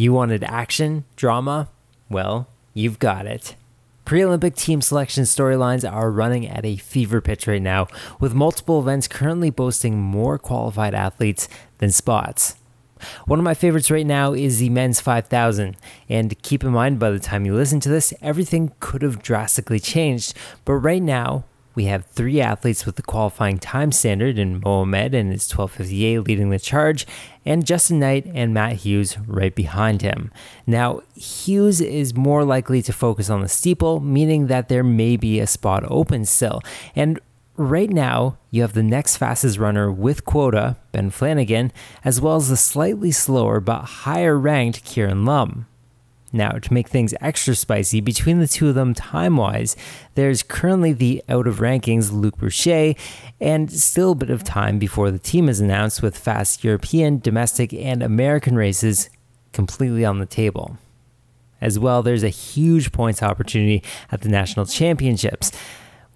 You wanted action, drama? Well, you've got it. Pre Olympic team selection storylines are running at a fever pitch right now, with multiple events currently boasting more qualified athletes than spots. One of my favorites right now is the men's 5000. And keep in mind, by the time you listen to this, everything could have drastically changed. But right now, we have three athletes with the qualifying time standard in Mo Ahmed and his 1258 leading the charge, and Justyn Knight and Matt Hughes right behind him. Now, Hughes is more likely to focus on the steeple, meaning that there may be a spot open still. And right now, you have the next fastest runner with quota, Ben Flanagan, as well as the slightly slower but higher ranked Kieran Lum. Now, to make things extra spicy, between the two of them time wise, there's currently the out of rankings Luc Bruchet, and still a bit of time before the team is announced with fast European, domestic, and American races completely on the table. As well, there's a huge points opportunity at the national championships.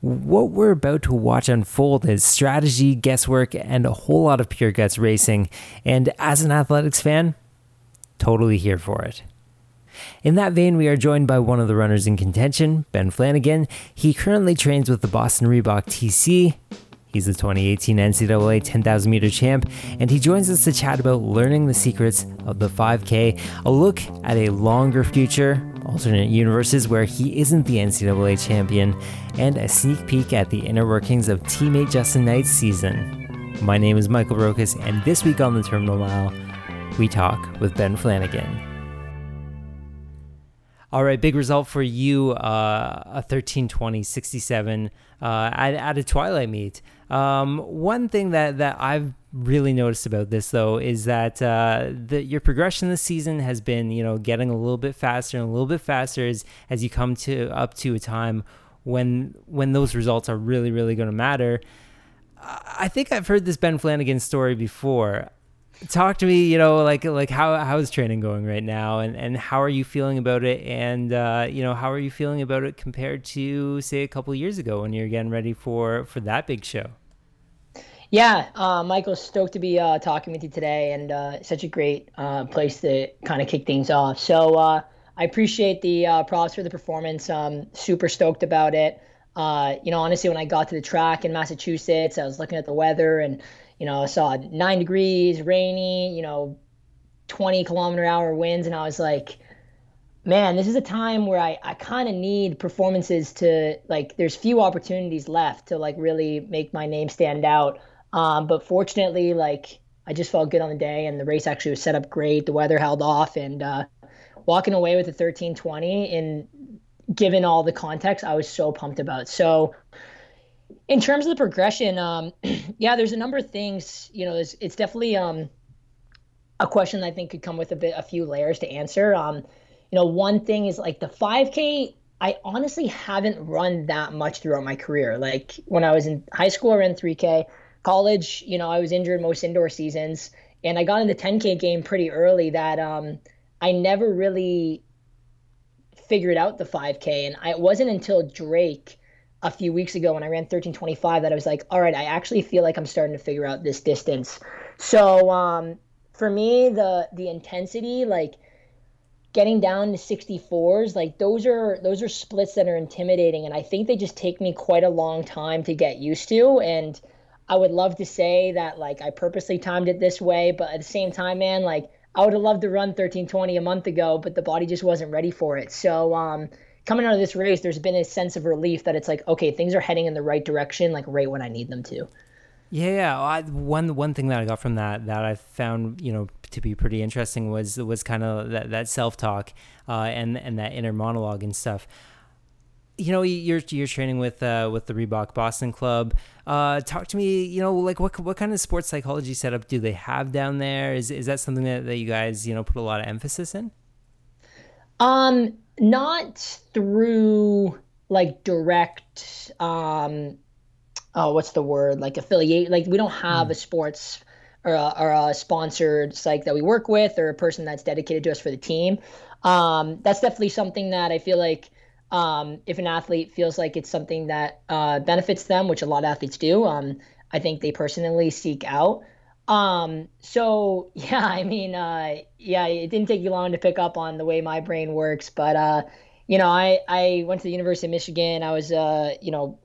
What we're about to watch unfold is strategy, guesswork, and a whole lot of pure guts racing. And as an athletics fan, totally here for it. In that vein, we are joined by one of the runners in contention, Ben Flanagan. He currently trains with the Boston Reebok TC. He's the 2018 NCAA 10,000 meter champ, and he joins us to chat about learning the secrets of the 5K, a look at a longer future, alternate universes where he isn't the NCAA champion, and a sneak peek at the inner workings of teammate Justyn Knight's season. My name is Michael Rokas, and this week on the Terminal Mile, we talk with Ben Flanagan. All right, big result for you, uh, a 1320 67 uh, at, at a twilight meet. Um, one thing that, that I've really noticed about this though is that uh, the, your progression this season has been you know getting a little bit faster and a little bit faster as, as you come to up to a time when when those results are really really going to matter. I think I've heard this Ben Flanagan story before talk to me you know like like how how is training going right now? And and how are you feeling about it? And uh, you know how are you feeling about it compared to say a couple years ago when you're getting ready for for that big show? Yeah uh, michael stoked to be uh, talking with you today and uh, such a great uh, place to kind of kick things off. So uh, i appreciate the props for the performance. Um super stoked about it. You know honestly when i got to the track in massachusetts i was looking at the weather and you know, I saw nine degrees, rainy, you know, 20 kilometer hour winds. And I was like, man, this is a time where I, I kind of need performances to like, there's few opportunities left to like really make my name stand out. Um, but fortunately, like, I just felt good on the day and the race actually was set up great. The weather held off and, uh, walking away with a 1320 and given all the context, I was so pumped about. So, in terms of the progression, um, yeah, there's a number of things. You know, it's, it's definitely um, a question I think could come with a bit, a few layers to answer. Um, you know, one thing is like the 5K. I honestly haven't run that much throughout my career. Like when I was in high school, I ran 3K. College, you know, I was injured most indoor seasons, and I got in the 10K game pretty early. That um, I never really figured out the 5K, and I, it wasn't until Drake a few weeks ago when I ran 1325 that I was like, all right, I actually feel like I'm starting to figure out this distance. So um, for me, the the intensity, like getting down to 64s, like those are those are splits that are intimidating, and I think they just take me quite a long time to get used to. And I would love to say that like I purposely timed it this way, but at the same time, man, like I would have loved to run 1320 a month ago, but the body just wasn't ready for it. So um, coming out of this race, there's been a sense of relief that it's like, okay, things are heading in the right direction, like right when I need them to. Yeah, I, one one thing that I got from that that I found you know to be pretty interesting was was kind of that, that self talk uh, and and that inner monologue and stuff. You know, you're you're training with uh, with the Reebok Boston Club. Uh, talk to me. You know, like what what kind of sports psychology setup do they have down there? Is is that something that, that you guys you know put a lot of emphasis in? Um, not through like direct um oh what's the word like affiliate like we don't have mm. a sports or a, or a sponsored site that we work with or a person that's dedicated to us for the team um that's definitely something that i feel like um if an athlete feels like it's something that uh benefits them which a lot of athletes do um i think they personally seek out Um, so yeah, I mean, uh, yeah, it didn't take you long to pick up on the way my brain works, but uh, you know, I I went to the University of Michigan. I was uh, you know,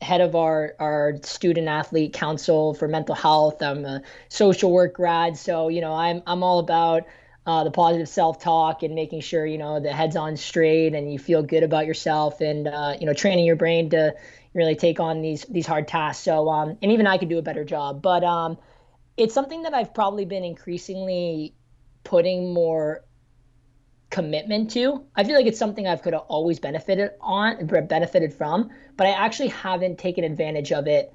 head of our our student athlete council for mental health. I'm a social work grad, so you know, I'm I'm all about uh, the positive self-talk and making sure you know the head's on straight and you feel good about yourself and uh, you know training your brain to really take on these these hard tasks. So um, and even I could do a better job, but um it's something that I've probably been increasingly putting more commitment to. I feel like it's something I've could have always benefited on, benefited from, but I actually haven't taken advantage of it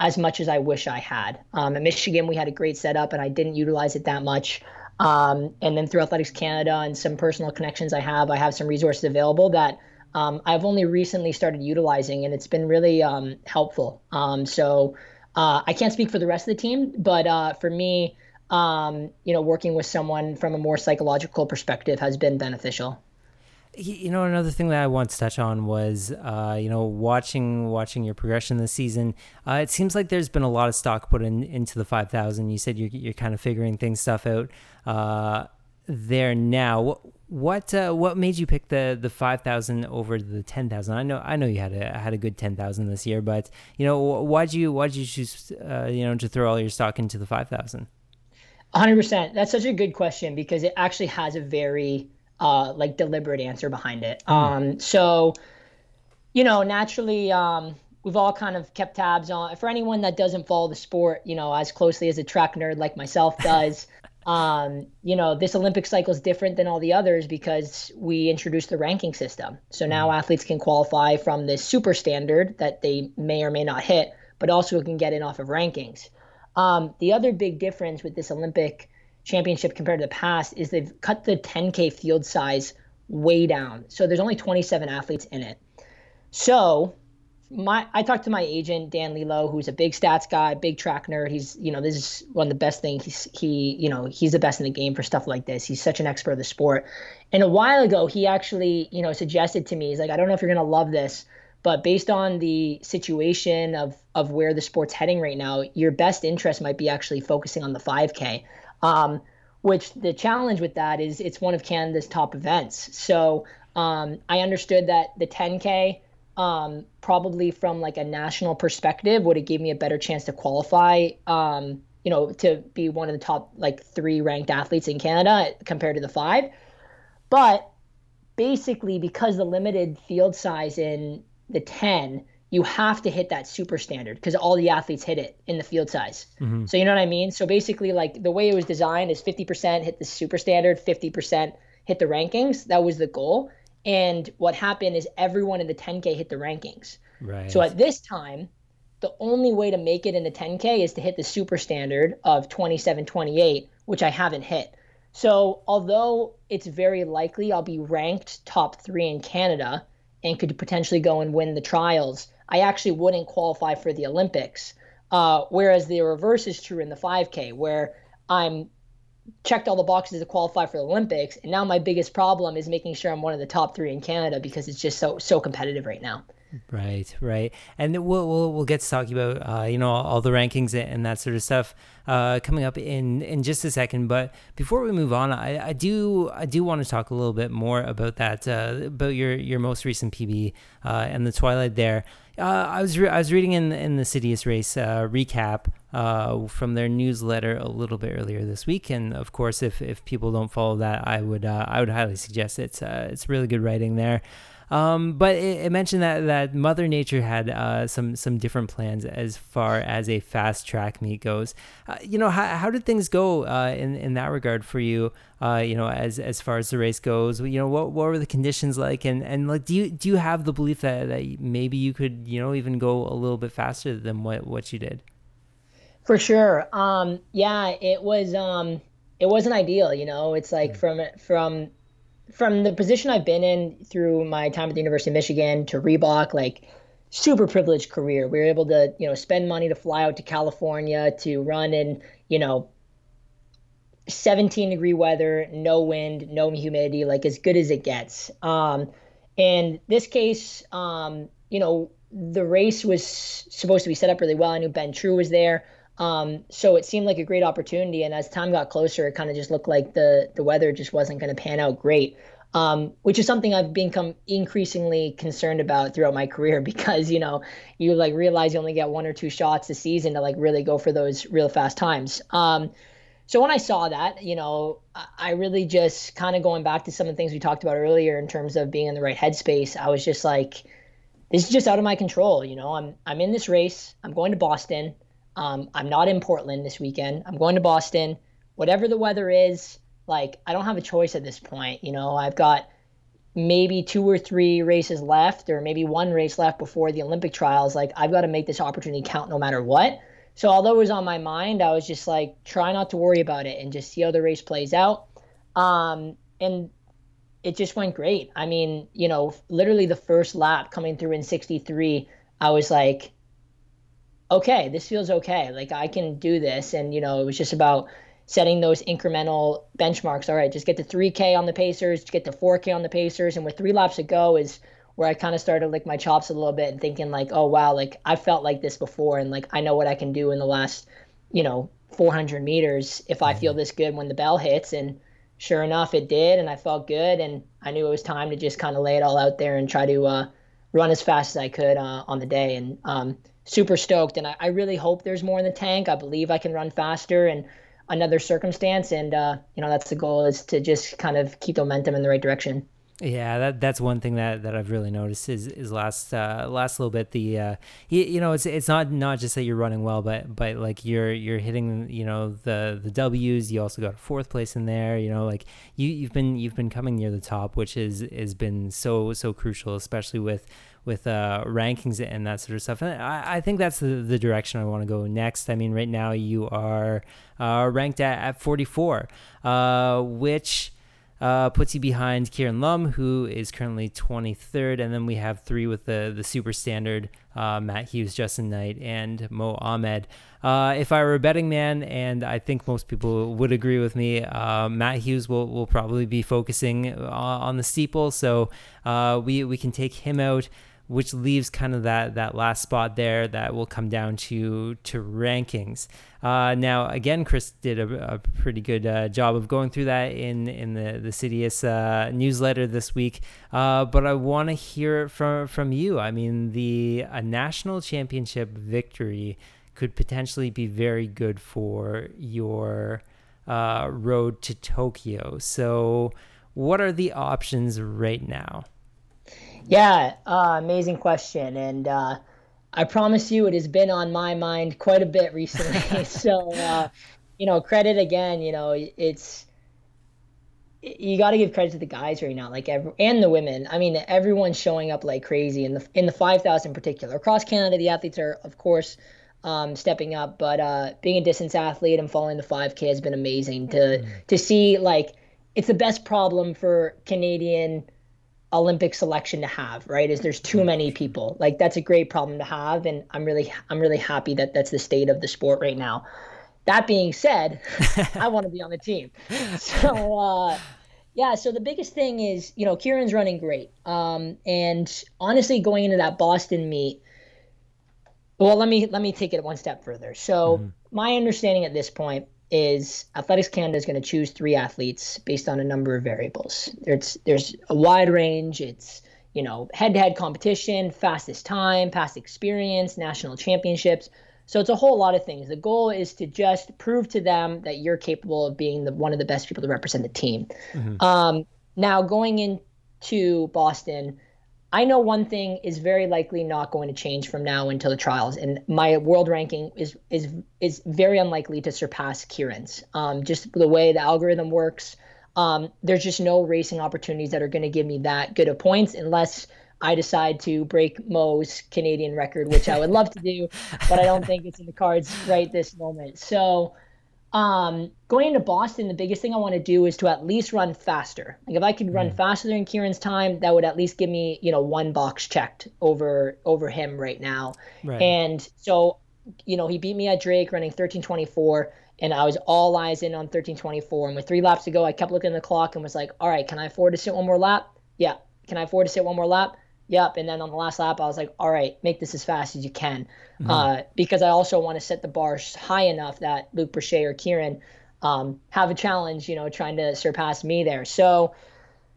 as much as I wish I had. Um, at Michigan, we had a great setup, and I didn't utilize it that much. Um, and then through Athletics Canada and some personal connections I have, I have some resources available that um, I've only recently started utilizing, and it's been really um, helpful. Um, so uh, I can't speak for the rest of the team, but uh, for me, um, you know, working with someone from a more psychological perspective has been beneficial. You know, another thing that I want to touch on was, uh, you know, watching watching your progression this season. Uh, it seems like there's been a lot of stock put in into the 5,000. You said you're you're kind of figuring things stuff out uh, there now. What uh, what made you pick the the five thousand over the ten thousand? I know I know you had a had a good ten thousand this year, but you know why'd you why'd you choose uh, you know to throw all your stock into the five thousand? Hundred percent. That's such a good question because it actually has a very uh, like deliberate answer behind it. Mm. Um, so you know naturally um, we've all kind of kept tabs on for anyone that doesn't follow the sport you know as closely as a track nerd like myself does um, you know, this Olympic cycle is different than all the others because we introduced the ranking system. So now mm-hmm. athletes can qualify from this super standard that they may or may not hit, but also can get in off of rankings. Um, the other big difference with this Olympic championship compared to the past is they've cut the 10K field size way down. So there's only 27 athletes in it. So my I talked to my agent Dan Lilo, who's a big stats guy, big track nerd. He's you know this is one of the best things. He's he you know he's the best in the game for stuff like this. He's such an expert of the sport. And a while ago, he actually you know suggested to me, he's like, I don't know if you're gonna love this, but based on the situation of of where the sport's heading right now, your best interest might be actually focusing on the 5K. Um, which the challenge with that is it's one of Canada's top events. So um, I understood that the 10K um, probably from like a national perspective would have gave me a better chance to qualify um, you know to be one of the top like three ranked athletes in canada compared to the five? But basically because the limited field size in the 10 you have to hit that super standard because all the athletes hit it in the field size. Mm-hmm. so you know what i mean? So basically like the way it was designed is 50% hit the super standard 50% hit the rankings. That was the goal and what happened is everyone in the 10K hit the rankings. Right. So at this time, the only way to make it in the 10K is to hit the super standard of 2728, which I haven't hit. So although it's very likely I'll be ranked top three in Canada and could potentially go and win the trials, I actually wouldn't qualify for the Olympics. Uh, whereas the reverse is true in the 5K, where I'm checked all the boxes to qualify for the Olympics, and now my biggest problem is making sure I'm one of the top three in Canada because it's just so so competitive right now. Right, right, and we'll we'll, we'll get to talking about uh, you know all the rankings and that sort of stuff uh, coming up in in just a second. But before we move on, I, I do I do want to talk a little bit more about that uh, about your your most recent PB uh, and the Twilight there. Uh, I was re- I was reading in in the Citius race uh, recap uh, from their newsletter a little bit earlier this week, and of course, if, if people don't follow that, I would uh, I would highly suggest it. It's uh, it's really good writing there. Um, but it, it, mentioned that, that Mother Nature had uh, some some different plans as far as a fast track meet goes. Uh, you know, how, how did things go uh, in in that regard for you? Uh, you know, as as far as the race goes, you know, what what were the conditions like, and and like, do you do you have the belief that, that maybe you could you know even go a little bit faster than what what you did? For sure. Um, yeah, it was um, it wasn't ideal. You know, it's like mm. from from from the position I've been in through my time at the University of Michigan to Reebok, like super privileged career. We were able to, you know, spend money to fly out to California to run in, you know, 17 degree weather, no wind, no humidity, like as good as it gets. Um, and this case, um, you know, the race was supposed to be set up really well. I knew Ben True was there. Um, so it seemed like a great opportunity. And as time got closer, it kind of just looked like the the weather just wasn't going to pan out great. Um, which is something I've become increasingly concerned about throughout my career because you know you like realize you only get one or two shots a season to like really go for those real fast times. Um, so when I saw that, you know, I really just kind of going back to some of the things we talked about earlier in terms of being in the right headspace. I was just like, this is just out of my control. You know, I'm I'm in this race. I'm going to Boston. Um, I'm not in Portland this weekend. I'm going to Boston. Whatever the weather is, like I don't have a choice at this point. You know, I've got maybe two or three races left, or maybe one race left before the Olympic trials. Like I've got to make this opportunity count no matter what. So although it was on my mind, I was just like, try not to worry about it and just see how the race plays out. Um, and it just went great. I mean, you know, literally the first lap coming through in 63, I was like, okay, this feels okay. Like I can do this. And, you know, it was just about setting those incremental benchmarks. All right, just get to 3K on the Pacers, get to 4K on the Pacers. And with three laps to go is where I kind of started to lick my chops a little bit and thinking like, oh wow, like I felt like this before, and like I know what I can do in the last, you know, 400 meters if I feel mm-hmm. this good when the bell hits. And sure enough, it did, and I felt good, and I knew it was time to just kind of lay it all out there and try to uh, run as fast as I could uh, on the day. And um, super stoked, and I, I, really hope there's more in the tank. I believe I can run faster and another circumstance, and uh, you know that's the goal is to just kind of keep the momentum in the right direction. Yeah, that that's one thing that, that I've really noticed is is last uh, last little bit the uh, you, you know it's it's not not just that you're running well, but but like you're you're hitting you know the the W's. You also got a fourth place in there. You know, like you you've been you've been coming near the top, which is has been so so crucial, especially with with uh, rankings and that sort of stuff. And I, I think that's the, the direction I want to go next. I mean, right now you are uh, ranked at, at 44, uh, which uh, puts you behind Kieran Lum, who is currently 23rd, and then we have three with the the super standard uh, Matt Hughes, Justyn Knight, and Mo Ahmed. Uh, if I were a betting man, and I think most people would agree with me, Matt Hughes will, will probably be focusing uh, on the steeple, so we we can take him out which leaves kind of that that last spot there that will come down to to rankings. Uh, now, again, Chris did a, a pretty good uh, job of going through that in in the the Citius uh, newsletter this week. Uh, but I want to hear it from from you. I mean, the a national championship victory could potentially be very good for your uh, road to Tokyo. So, what are the options right now? Yeah, uh, amazing question. And uh, I promise you, it has been on my mind quite a bit recently. so, uh, you know, credit again, you know, it's, you got to give credit to the guys right now, like every, and the women. I mean, everyone's showing up like crazy in the in the 5,000 in particular. Across Canada, the athletes are, of course, um, stepping up, but uh, being a distance athlete and following the 5K has been amazing to mm. to see. Like, it's the best problem for Canadian Olympic selection to have, right? Is there's too many people. Like that's a great problem to have and I'm really I'm really happy that that's the state of the sport right now. That being said, I want to be on the team. So uh yeah, so the biggest thing is, you know, Kieran's running great. Um and honestly going into that Boston meet well, let me let me take it one step further. So, mm-hmm. my understanding at this point is Athletics Canada is going to choose three athletes based on a number of variables. There's there's a wide range. It's you know head-to-head competition, fastest time, past experience, national championships. So it's a whole lot of things. The goal is to just prove to them that you're capable of being the one of the best people to represent the team. Mm-hmm. Um, now going into Boston I know one thing is very likely not going to change from now until the trials, and my world ranking is is is very unlikely to surpass Kieran's. Um, just the way the algorithm works, um, there's just no racing opportunities that are going to give me that good of points unless I decide to break Mo's Canadian record, which I would love to do, but I don't think it's in the cards right this moment. So um, going into Boston, the biggest thing I want to do is to at least run faster. Like if I could run mm. faster than Kieran's time, that would at least give me, you know, one box checked over over him right now. Right. And so, you know, he beat me at Drake running 13:24, and I was all eyes in on 13:24. And with three laps to go, I kept looking at the clock and was like, all right, can I afford to sit one more lap? Yeah. Can I afford to sit one more lap? Yep. And then on the last lap, I was like, all right, make this as fast as you can, mm-hmm. uh, because I also want to set the bar high enough that Luc Bruchet or Kieran um, have a challenge, you know, trying to surpass me there. So,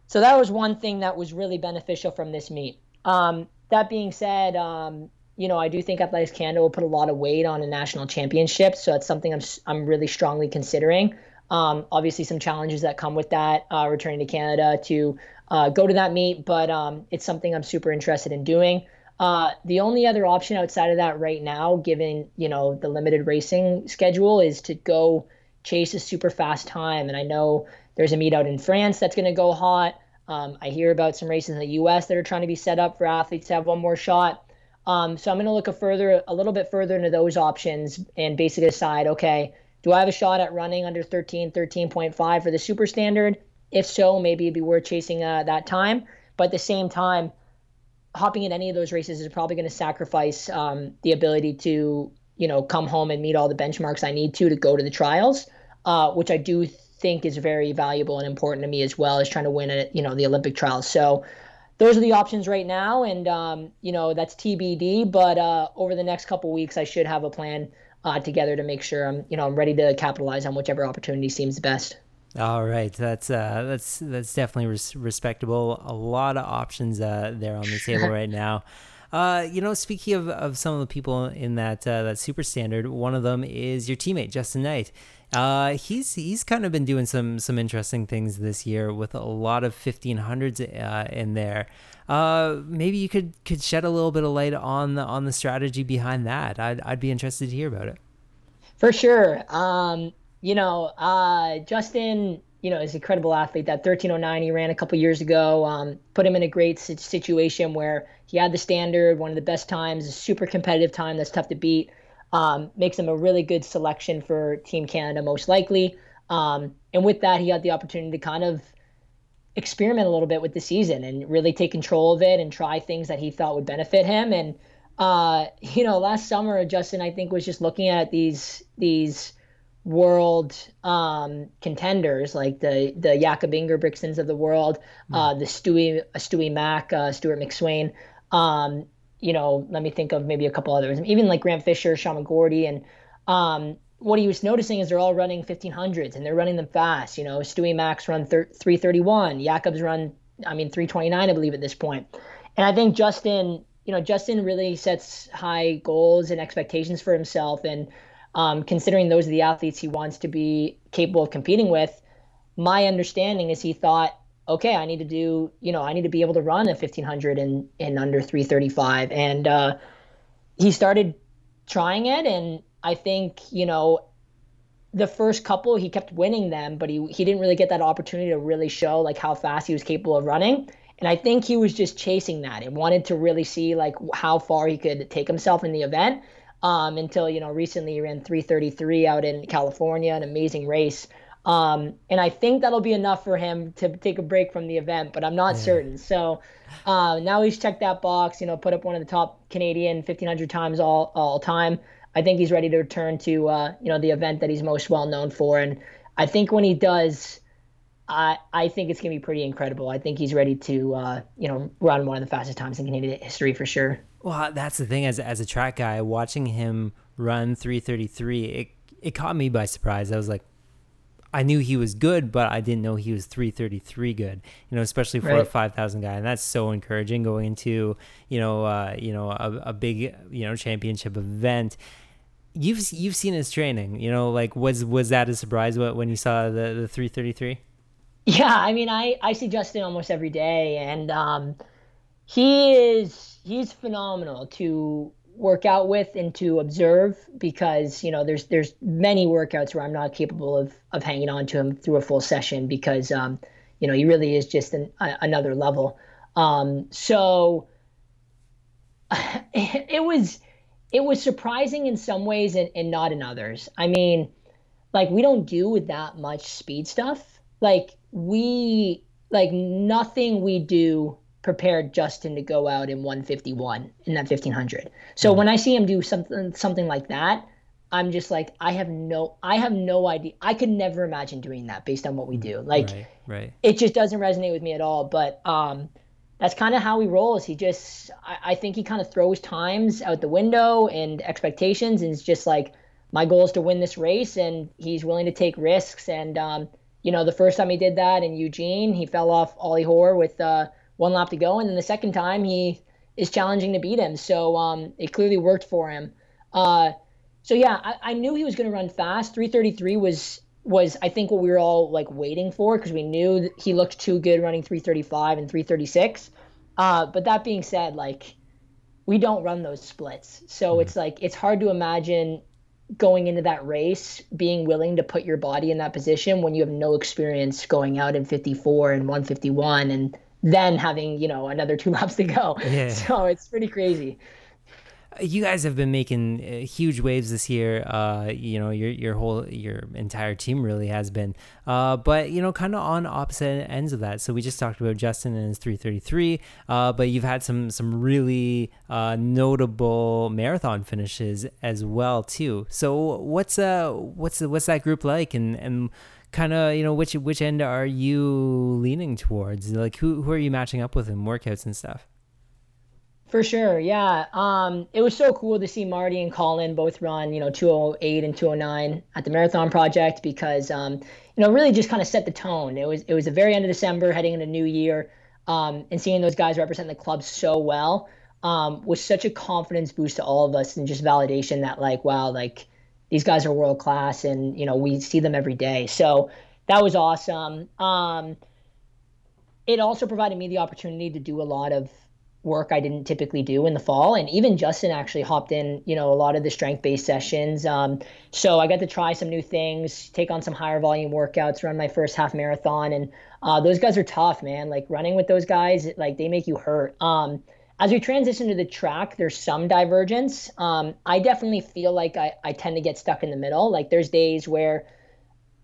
so that was one thing that was really beneficial from this meet. Um, that being said, um, you know, I do think Athletics Canada will put a lot of weight on a national championship, so that's something I'm I'm really strongly considering. Um, obviously, some challenges that come with that, uh, returning to Canada to uh, go to that meet, but um, it's something I'm super interested in doing. Uh, the only other option outside of that right now, given you know the limited racing schedule, is to go chase a super fast time. And I know there's a meet out in France that's going to go hot. Um, I hear about some races in the U.S. that are trying to be set up for athletes to have one more shot. Um, so I'm going to look a further, a little bit further into those options and basically decide, okay, do I have a shot at running under 13, 13.5 for the super standard? If so, maybe it'd be worth chasing uh, that time. But at the same time, hopping in any of those races is probably going to sacrifice um, the ability to, you know, come home and meet all the benchmarks I need to to go to the trials, uh, which I do think is very valuable and important to me as well as trying to win at, you know, the Olympic trials. So those are the options right now, and um, you know that's TBD. But uh, over the next couple weeks, I should have a plan uh, together to make sure I'm you know I'm ready to capitalize on whichever opportunity seems best. All right, that's uh, that's that's definitely res- respectable. A lot of options uh, there on the table right now. Uh, you know, speaking of, of some of the people in that uh, that super standard, one of them is your teammate Justyn Knight. Uh, he's he's kind of been doing some some interesting things this year with a lot of 1500s uh, in there. Uh, maybe you could could shed a little bit of light on the on the strategy behind that. I'd I'd be interested to hear about it. For sure. Um, you know, uh, Justyn, you know, is an incredible athlete. That 1309 he ran a couple years ago um, put him in a great situation where he had the standard, one of the best times, a super competitive time that's tough to beat um, makes him a really good selection for Team Canada, most likely. Um, and with that, he had the opportunity to kind of experiment a little bit with the season and really take control of it and try things that he thought would benefit him. And uh, you know, last summer, Justyn, I think, was just looking at these these world um, contenders like the the Jakob Ingebrigtsens of the world, mm. uh, the Stewie Stewie Mack, uh, Stewart McSweyn, um, you know, let me think of maybe a couple others, even like Grant Fisher, Sean McGorty, and um, what he was noticing is they're all running 1500s and they're running them fast. You know, Stewie Max run thir- 331, Jakob's run, I mean, 329, I believe at this point. And I think Justyn, you know, Justyn really sets high goals and expectations for himself. And um, considering those are the athletes he wants to be capable of competing with, my understanding is he thought okay, I need to do, you know, I need to be able to run a 1500 in, in under 335. And uh, he started trying it. And I think, you know, the first couple, he kept winning them, but he, he didn't really get that opportunity to really show like how fast he was capable of running. And I think he was just chasing that and wanted to really see like how far he could take himself in the event. Um, until you know recently he ran 333 out in California, an amazing race. Um, and I think that'll be enough for him to take a break from the event, but I'm not yeah. certain. So uh, now he's checked that box, you know, put up one of the top Canadian 1500 times all, all time. I think he's ready to return to, uh, you know, the event that he's most well known for. And I think when he does, I, I think it's going to be pretty incredible. I think he's ready to, uh, you know, run one of the fastest times in Canadian history for sure. Well, that's the thing as, as a track guy, watching him run 333, it, it caught me by surprise. I was like, I knew he was good, but I didn't know he was 333 good. You know, especially for right. a 5,000 guy, and that's so encouraging going into you know uh, you know a, a big you know championship event. You've you've seen his training. You know, like was was that a surprise when you saw the the 333? Yeah, I mean, I I see Justyn almost every day, and um, he is he's phenomenal to work out with and to observe because you know there's there's many workouts where I'm not capable of of hanging on to him through a full session because um, you know he really is just an, a, another level. Um, so it, was it was surprising in some ways and, and not in others. I mean, like we don't do with that much speed stuff. Like we like nothing we do prepared Justyn to go out in 151 in that 1500. So mm when I see him do something something like that, I'm just like I have no I have no idea. I could never imagine doing that based on what we do. Like right, right. it just doesn't resonate with me at all, but um that's kind of how he rolls. He just, I, I think he kind of throws times out the window and expectations, and it's just like, my goal is to win this race, and he's willing to take risks. And um, you know, the first time he did that in Eugene, he fell off Ollie Hoare with uh, one lap to go, and then the second time he is challenging to beat him. So um, it clearly worked for him. Uh, so yeah, I, I knew he was going to run fast. 333 was was I think what we were all like waiting for because we knew he looked too good running 335 and 336. Uh, but that being said, like we don't run those splits, so mm-hmm. it's like it's hard to imagine going into that race being willing to put your body in that position when you have no experience going out in 54 and 151 and then having you know another two laps to go. Yeah. So it's pretty crazy you guys have been making uh, huge waves this year. Uh, you know, your your whole your entire team really has been. Uh, but you know, kind of on opposite ends of that. So we just talked about Justyn and his 333. Uh, but you've had some some really uh, notable marathon finishes as well too. So what's uh what's what's that group like and and kind of you know which which end are you leaning towards? Like who who are you matching up with in workouts and stuff? For sure, yeah. Um, it was so cool to see Marty and Colin both run, you know, 208 and 209 at the Marathon Project because, um, you know, really just kind of set the tone. It was it was the very end of December, heading into New Year, um, and seeing those guys represent the club so well um, was such a confidence boost to all of us and just validation that like, wow, like these guys are world class, and you know, we see them every day. So that was awesome. Um, it also provided me the opportunity to do a lot of work I didn't typically do in the fall. And even Justyn actually hopped in, you know, a lot of the strength based sessions. Um, so I got to try some new things, take on some higher volume workouts, run my first half marathon. And uh, those guys are tough, man. Like running with those guys, like they make you hurt. Um, as we transition to the track, there's some divergence. Um, I definitely feel like I, I tend to get stuck in the middle. Like there's days where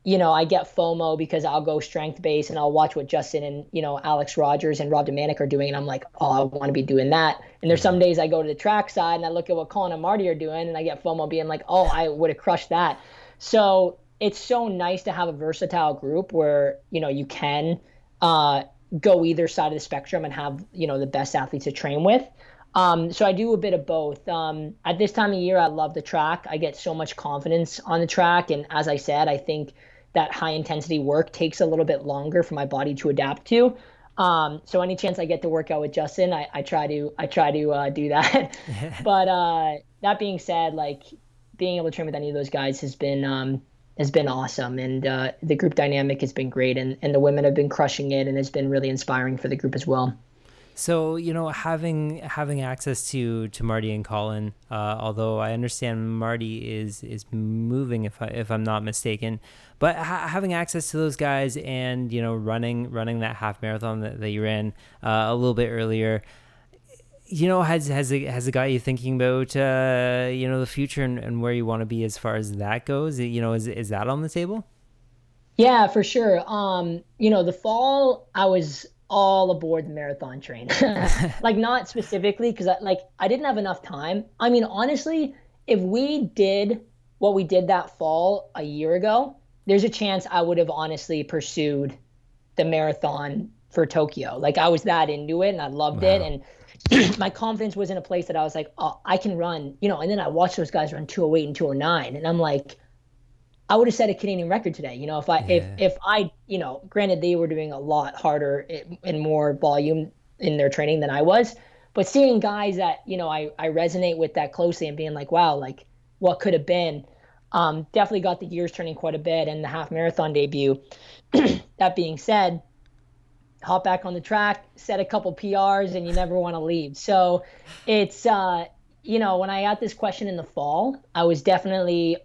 you know, I get FOMO because I'll go strength base and I'll watch what Justyn and, you know, Alex Rogers and Rob Domanic are doing. And I'm like, oh, I want to be doing that. And there's some days I go to the track side and I look at what Colin and Marty are doing and I get FOMO being like, oh, I would have crushed that. So it's so nice to have a versatile group where, you know, you can uh, go either side of the spectrum and have, you know, the best athletes to train with. Um, so I do a bit of both. Um, at this time of year, I love the track. I get so much confidence on the track. And as I said, I think – that high intensity work takes a little bit longer for my body to adapt to. Um, so any chance I get to work out with Justyn, I, I try to I try to uh, do that. but uh, that being said, like being able to train with any of those guys has been um, has been awesome, and uh, the group dynamic has been great, and, and the women have been crushing it, and it's been really inspiring for the group as well. So you know, having having access to to Marty and Colin, uh, although I understand Marty is is moving, if I if I'm not mistaken, but ha- having access to those guys and you know running running that half marathon that, that you ran uh, a little bit earlier, you know, has has it has it got you thinking about uh, you know the future and, and where you want to be as far as that goes? You know, is is that on the table? Yeah, for sure. Um, you know, the fall I was all aboard the marathon train. like not specifically because I like I didn't have enough time. I mean, honestly, if we did what we did that fall a year ago, there's a chance I would have honestly pursued the marathon for Tokyo. Like I was that into it and I loved wow. it and my confidence was in a place that I was like, oh, I can run, you know, and then I watched those guys run 208 and 209 and I'm like, I would have set a Canadian record today. You know, if I yeah. if if I you know, granted they were doing a lot harder and more volume in their training than I was, but seeing guys that you know I I resonate with that closely and being like, wow, like what could have been, um, definitely got the gears turning quite a bit. And the half marathon debut. that being said, hop back on the track, set a couple PRs, and you never want to leave. So it's uh, you know when I got this question in the fall, I was definitely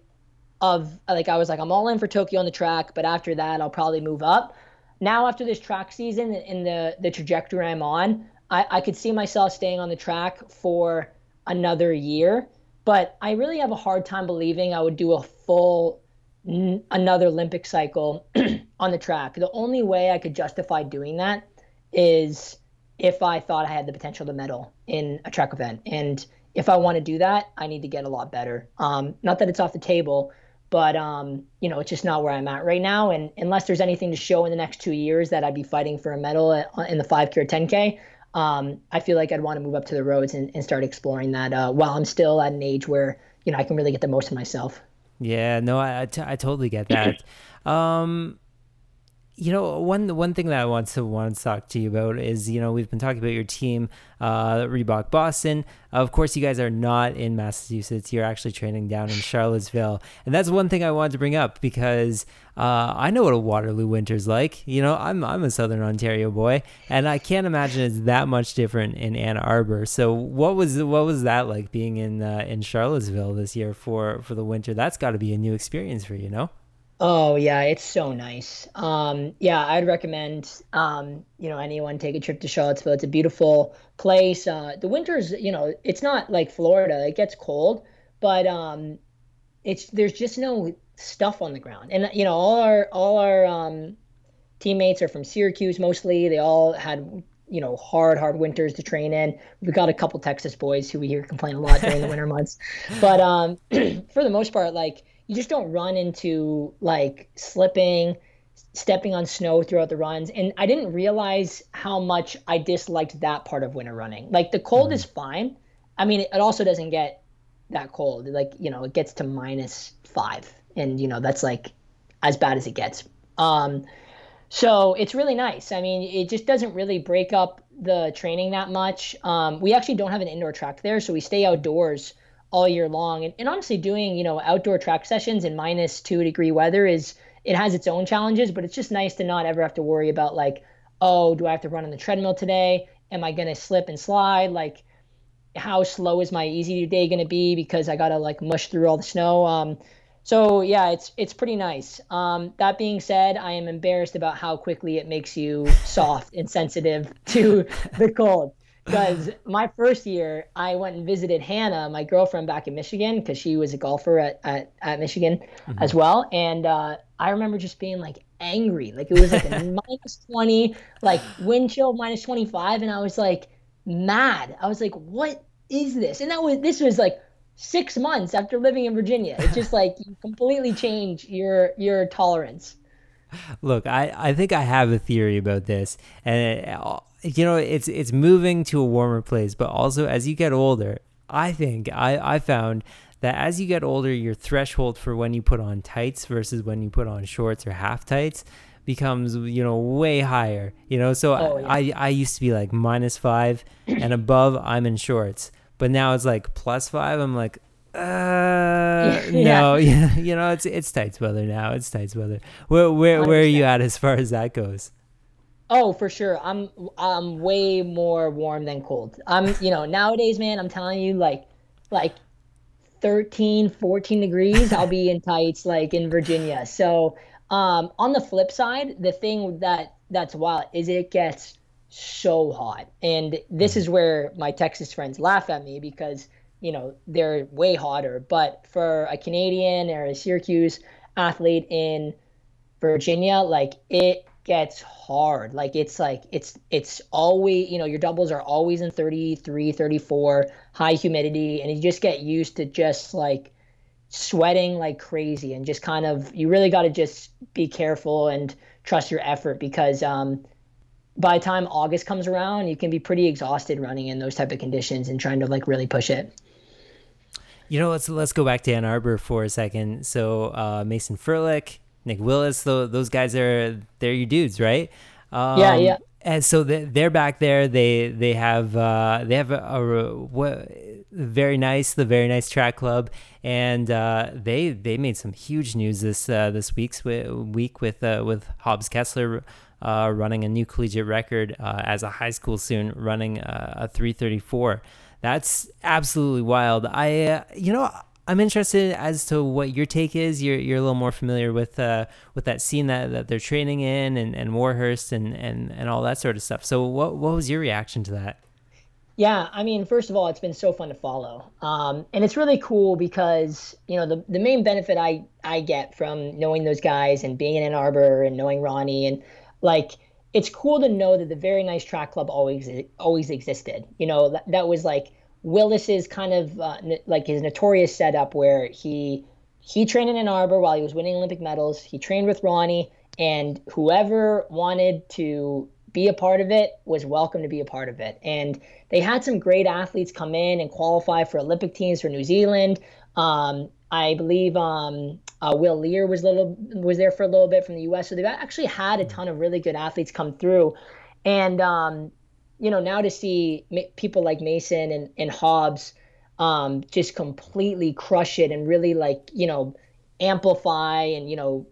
of like I was like I'm all in for Tokyo on the track, but after that I'll probably move up. Now after this track season and the the trajectory I'm on, I, I could see myself staying on the track for another year. But I really have a hard time believing I would do a full another Olympic cycle on the track. The only way I could justify doing that is if I thought I had the potential to medal in a track event. And if I want to do that, I need to get a lot better. Um, not that it's off the table, but um, you know, it's just not where I'm at right now. And unless there's anything to show in the next two years that I'd be fighting for a medal in the 5K or 10K, um, I feel like I'd want to move up to the roads and, and start exploring that uh, while I'm still at an age where you know I can really get the most of myself. Yeah, no, I, I, t- I totally get that. um, you know, one one thing that I want to want to talk to you about is, you know, we've been talking about your team, uh, Reebok Boston. Of course, you guys are not in Massachusetts. You're actually training down in Charlottesville, and that's one thing I wanted to bring up because uh, I know what a Waterloo winter's like. You know, I'm I'm a Southern Ontario boy, and I can't imagine it's that much different in Ann Arbor. So, what was what was that like being in uh, in Charlottesville this year for for the winter? That's got to be a new experience for you, know. Oh yeah, it's so nice. Um, yeah, I'd recommend um, you know anyone take a trip to Charlottesville. It's a beautiful place. Uh, the winters, you know, it's not like Florida. It gets cold, but um, it's there's just no stuff on the ground. And you know, all our all our um, teammates are from Syracuse mostly. They all had you know hard hard winters to train in. We've got a couple Texas boys who we hear complain a lot during the winter months, but um, for the most part, like you just don't run into like slipping, stepping on snow throughout the runs. And I didn't realize how much I disliked that part of winter running. Like the cold mm-hmm. is fine. I mean, it also doesn't get that cold. Like, you know, it gets to minus five. And, you know, that's like as bad as it gets. Um, so it's really nice. I mean, it just doesn't really break up the training that much. Um, we actually don't have an indoor track there, so we stay outdoors all year long. And, and honestly, doing you know outdoor track sessions in minus two degree weather is it has its own challenges, but it's just nice to not ever have to worry about like, oh, do I have to run on the treadmill today? Am I gonna slip and slide? Like, how slow is my easy day gonna be because I gotta like mush through all the snow? Um, so yeah, it's it's pretty nice. Um, that being said, I am embarrassed about how quickly it makes you soft and sensitive to the cold because my first year I went and visited Hannah, my girlfriend back in Michigan, because she was a golfer at, at, at Michigan mm-hmm. as well. And uh, I remember just being like angry. Like it was like a minus 20, like wind chill minus 25. And I was like mad. I was like, what is this? And that was, this was like six months after living in Virginia. It's just like you completely change your, your tolerance. Look, I, I think I have a theory about this. And it, uh, you know, it's it's moving to a warmer place, but also as you get older, I think I I found that as you get older, your threshold for when you put on tights versus when you put on shorts or half tights becomes you know way higher. You know, so oh, yeah. I I used to be like minus five and above, I'm in shorts, but now it's like plus five. I'm like. Uh, no, yeah. you know it's it's tights weather now. It's tights weather. Where where where are you at as far as that goes? Oh, for sure. I'm I'm way more warm than cold. I'm, you know, nowadays, man, I'm telling you like like 13, 14 degrees, I'll be in tights like in Virginia. So, um on the flip side, the thing that that's wild is it gets so hot. And this is where my Texas friends laugh at me because, you know, they're way hotter, but for a Canadian or a Syracuse athlete in Virginia, like it gets hard. Like it's like it's it's always, you know, your doubles are always in 33, 34, high humidity and you just get used to just like sweating like crazy and just kind of you really got to just be careful and trust your effort because um by the time August comes around, you can be pretty exhausted running in those type of conditions and trying to like really push it. You know, let's let's go back to Ann Arbor for a second. So uh, Mason Ferlic, Nick Willis, those guys are they're your dudes, right? Um, yeah, yeah. And so they're back there. They they have uh, they have a, a, what, very nice the very nice track club, and uh, they they made some huge news this uh, this week's week with uh, with Hobbs Kessler uh, running a new collegiate record uh, as a high school student, running a 334. That's absolutely wild. I you know I'm interested as to what your take is. You're you're a little more familiar with uh, with that scene that, that they're training in and, and Warhurst and, and, and all that sort of stuff. So what what was your reaction to that? Yeah, I mean, first of all, it's been so fun to follow, um, and it's really cool because you know the the main benefit I I get from knowing those guys and being in Ann Arbor and knowing Ronnie and like it's cool to know that the very nice track club always always existed. You know that that was like Willis's kind of uh, like his notorious setup where he he trained in Ann Arbor while he was winning Olympic medals. He trained with Ronnie, and whoever wanted to be a part of it was welcome to be a part of it. And they had some great athletes come in and qualify for Olympic teams for New Zealand. Um, I believe um, uh, Will Leer was little was there for a little bit from the U.S. So they've actually had a ton of really good athletes come through, and um, you know now to see people like Mason and, and Hobbs um, just completely crush it and really like you know amplify and you know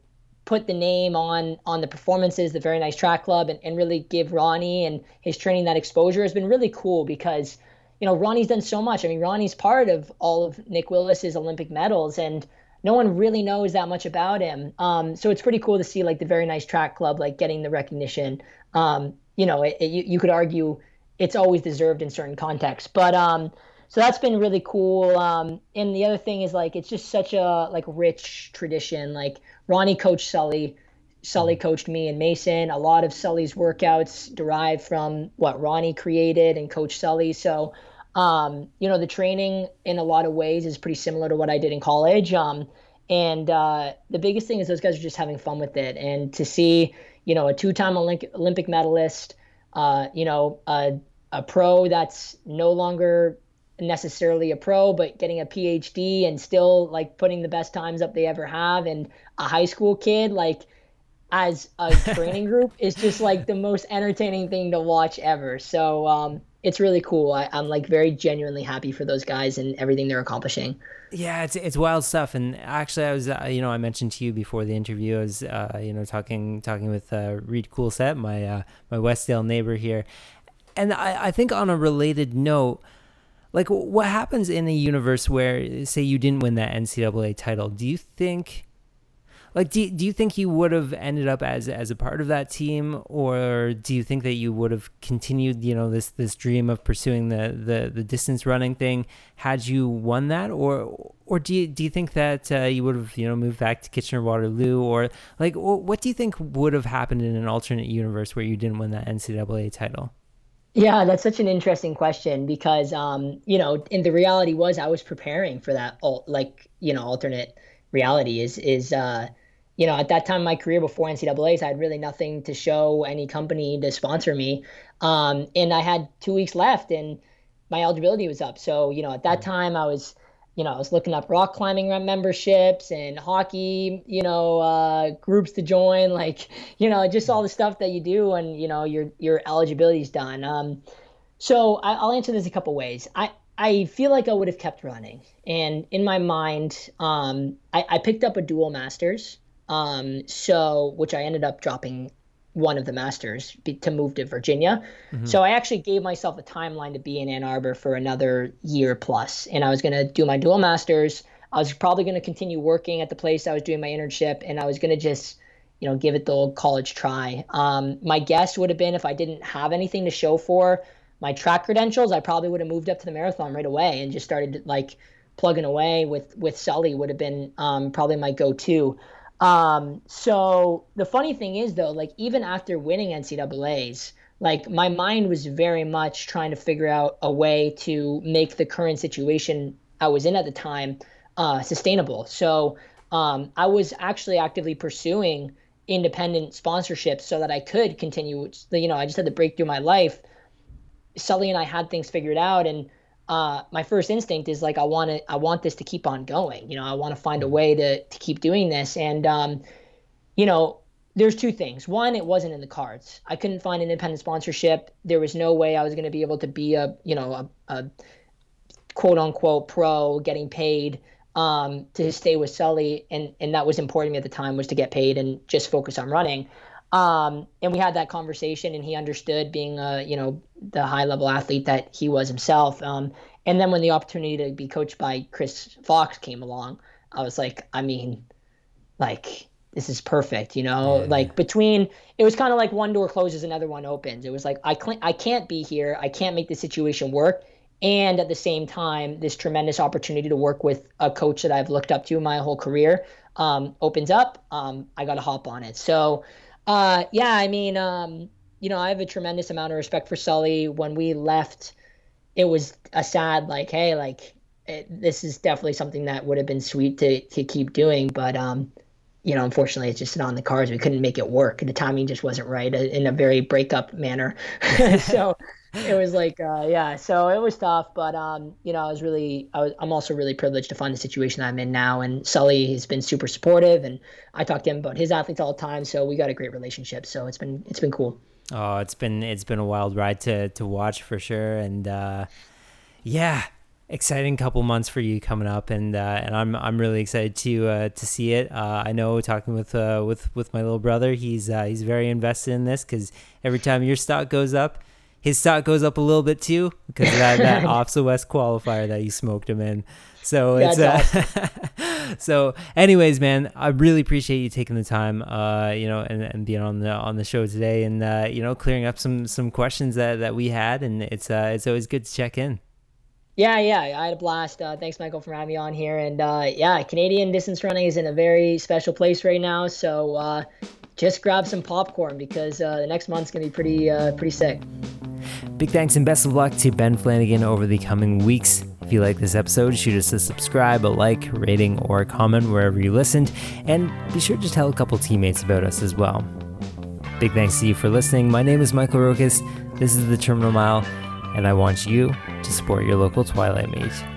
put the name on on the performances, the very nice track club, and, and really give Ronnie and his training that exposure has been really cool because you know, Ronnie's done so much. I mean, Ronnie's part of all of Nick Willis's Olympic medals, and no one really knows that much about him. Um, so it's pretty cool to see like the very nice track club like getting the recognition. Um, you know, it, it, you, you could argue it's always deserved in certain contexts, but um, so that's been really cool. Um, and the other thing is like it's just such a like rich tradition. Like Ronnie coached Sully Sully coached me and Mason. A lot of Sully's workouts derive from what Ronnie created and Coach Sully. So, um, you know, the training in a lot of ways is pretty similar to what I did in college. Um, and uh, the biggest thing is those guys are just having fun with it. And to see, you know, a two-time Olympic, Olympic medalist, uh, you know, a, a pro that's no longer necessarily a pro, but getting a PhD and still like putting the best times up they ever have, and a high school kid like as a training group is just like the most entertaining thing to watch ever. So um, it's really cool. I, am like very genuinely happy for those guys and everything they're accomplishing. Yeah, it's it's wild stuff. And actually, I was uh, you know I mentioned to you before the interview, I was uh, you know talking talking with uh, Reid Coolsaet, my uh, my Westdale neighbor here, and I, I think on a related note. Like what happens in a universe where, say, you didn't win that NCAA title? Do you think like do, do you think you would have ended up as as a part of that team? Or do you think that you would have continued you know this this dream of pursuing the the, the distance running thing had you won that? Or or do you do you think that uh, you would have you know moved back to Kitchener Waterloo or like what do you think would have happened in an alternate universe where you didn't win that NCAA title? Yeah, that's such an interesting question because, um, you know, and the reality was I was preparing for that, like, you know, alternate reality is is uh, you know, at that time in my career before NCAA's, I had really nothing to show any company to sponsor me. Um, and I had two weeks left and my eligibility was up. So, you know, at that time I was, you know, I was looking up rock climbing memberships and hockey, you know, uh, groups to join, like, you know, just all the stuff that you do and, you know, your, your eligibility is done. Um, so I, will answer this a couple ways. I, I feel like I would have kept running. And in my mind, um, I, I picked up a dual masters. Um, so, which I ended up dropping one of the masters to move to Virginia. Mm-hmm. So I actually gave myself a timeline to be in Ann Arbor for another year plus, and I was going to do my dual masters. I was probably going to continue working at the place I was doing my internship, and I was going to just, you know, give it the old college try. Um, my guess would have been if I didn't have anything to show for my track credentials, I probably would have moved up to the marathon right away and just started like plugging away with with Sully would have been um, probably my go-to. Um, so the funny thing is though, like even after winning NCAA's, like my mind was very much trying to figure out a way to make the current situation I was in at the time uh, sustainable. So um, I was actually actively pursuing independent sponsorships so that I could continue. You know, I just had to break through my life. Sully and I had things figured out, and uh, my first instinct is like I want to I want this to keep on going. You know, I want to find a way to to keep doing this. And um, you know, there's two things. One, it wasn't in the cards. I couldn't find an independent sponsorship. There was no way I was going to be able to be a you know a, a quote unquote pro getting paid um, to stay with Sully, and and that was important to me at the time was to get paid and just focus on running. Um, and we had that conversation, and he understood being a you know the high level athlete that he was himself. Um, and then when the opportunity to be coached by Chris Fox came along, I was like, I mean, like this is perfect, you know. Yeah. Like between it was kind of like one door closes, another one opens. It was like I cl- I can't be here, I can't make the situation work, and at the same time, this tremendous opportunity to work with a coach that I've looked up to my whole career um, opens up. Um, I got to hop on it. So uh, yeah, I mean, um, you know, I have a tremendous amount of respect for Sully. When we left, it was a sad, like, hey, like, it, this is definitely something that would have been sweet to to keep doing, but um, you know, unfortunately, it's just not on the cards. We couldn't make it work. The timing just wasn't right uh, in a very breakup manner. so it was like, uh, yeah, so it was tough. But um, you know, I was really, I was, I'm also really privileged to find the situation I'm in now. And Sully has been super supportive, and I talk to him about his athletes all the time. So we got a great relationship. So it's been, it's been cool. Oh, it's been, it's been a wild ride to to watch for sure. And uh, yeah, exciting couple months for you coming up, and uh, and I'm I'm really excited to uh, to see it. Uh, I know talking with uh, with with my little brother, he's uh, he's very invested in this because every time your stock goes up, his stock goes up a little bit too because of that that OPSA West qualifier that you smoked him in. So it's uh, so. Anyways, man, I really appreciate you taking the time, uh, you know, and, and being on the on the show today, and uh, you know, clearing up some some questions that that we had, and it's uh, it's always good to check in. Yeah, yeah, I had a blast. Uh, thanks, Michael, for having me on here. And uh, yeah, Canadian distance running is in a very special place right now. So uh, just grab some popcorn because uh, the next month's gonna be pretty, uh, pretty sick. Big thanks and best of luck to Ben Flanagan over the coming weeks. If you like this episode, shoot us a subscribe, a like, rating, or a comment wherever you listened, and be sure to tell a couple teammates about us as well. Big thanks to you for listening. My name is Michael Rokas. This is the Terminal Mile, and I want you to support your local Twilight Mate.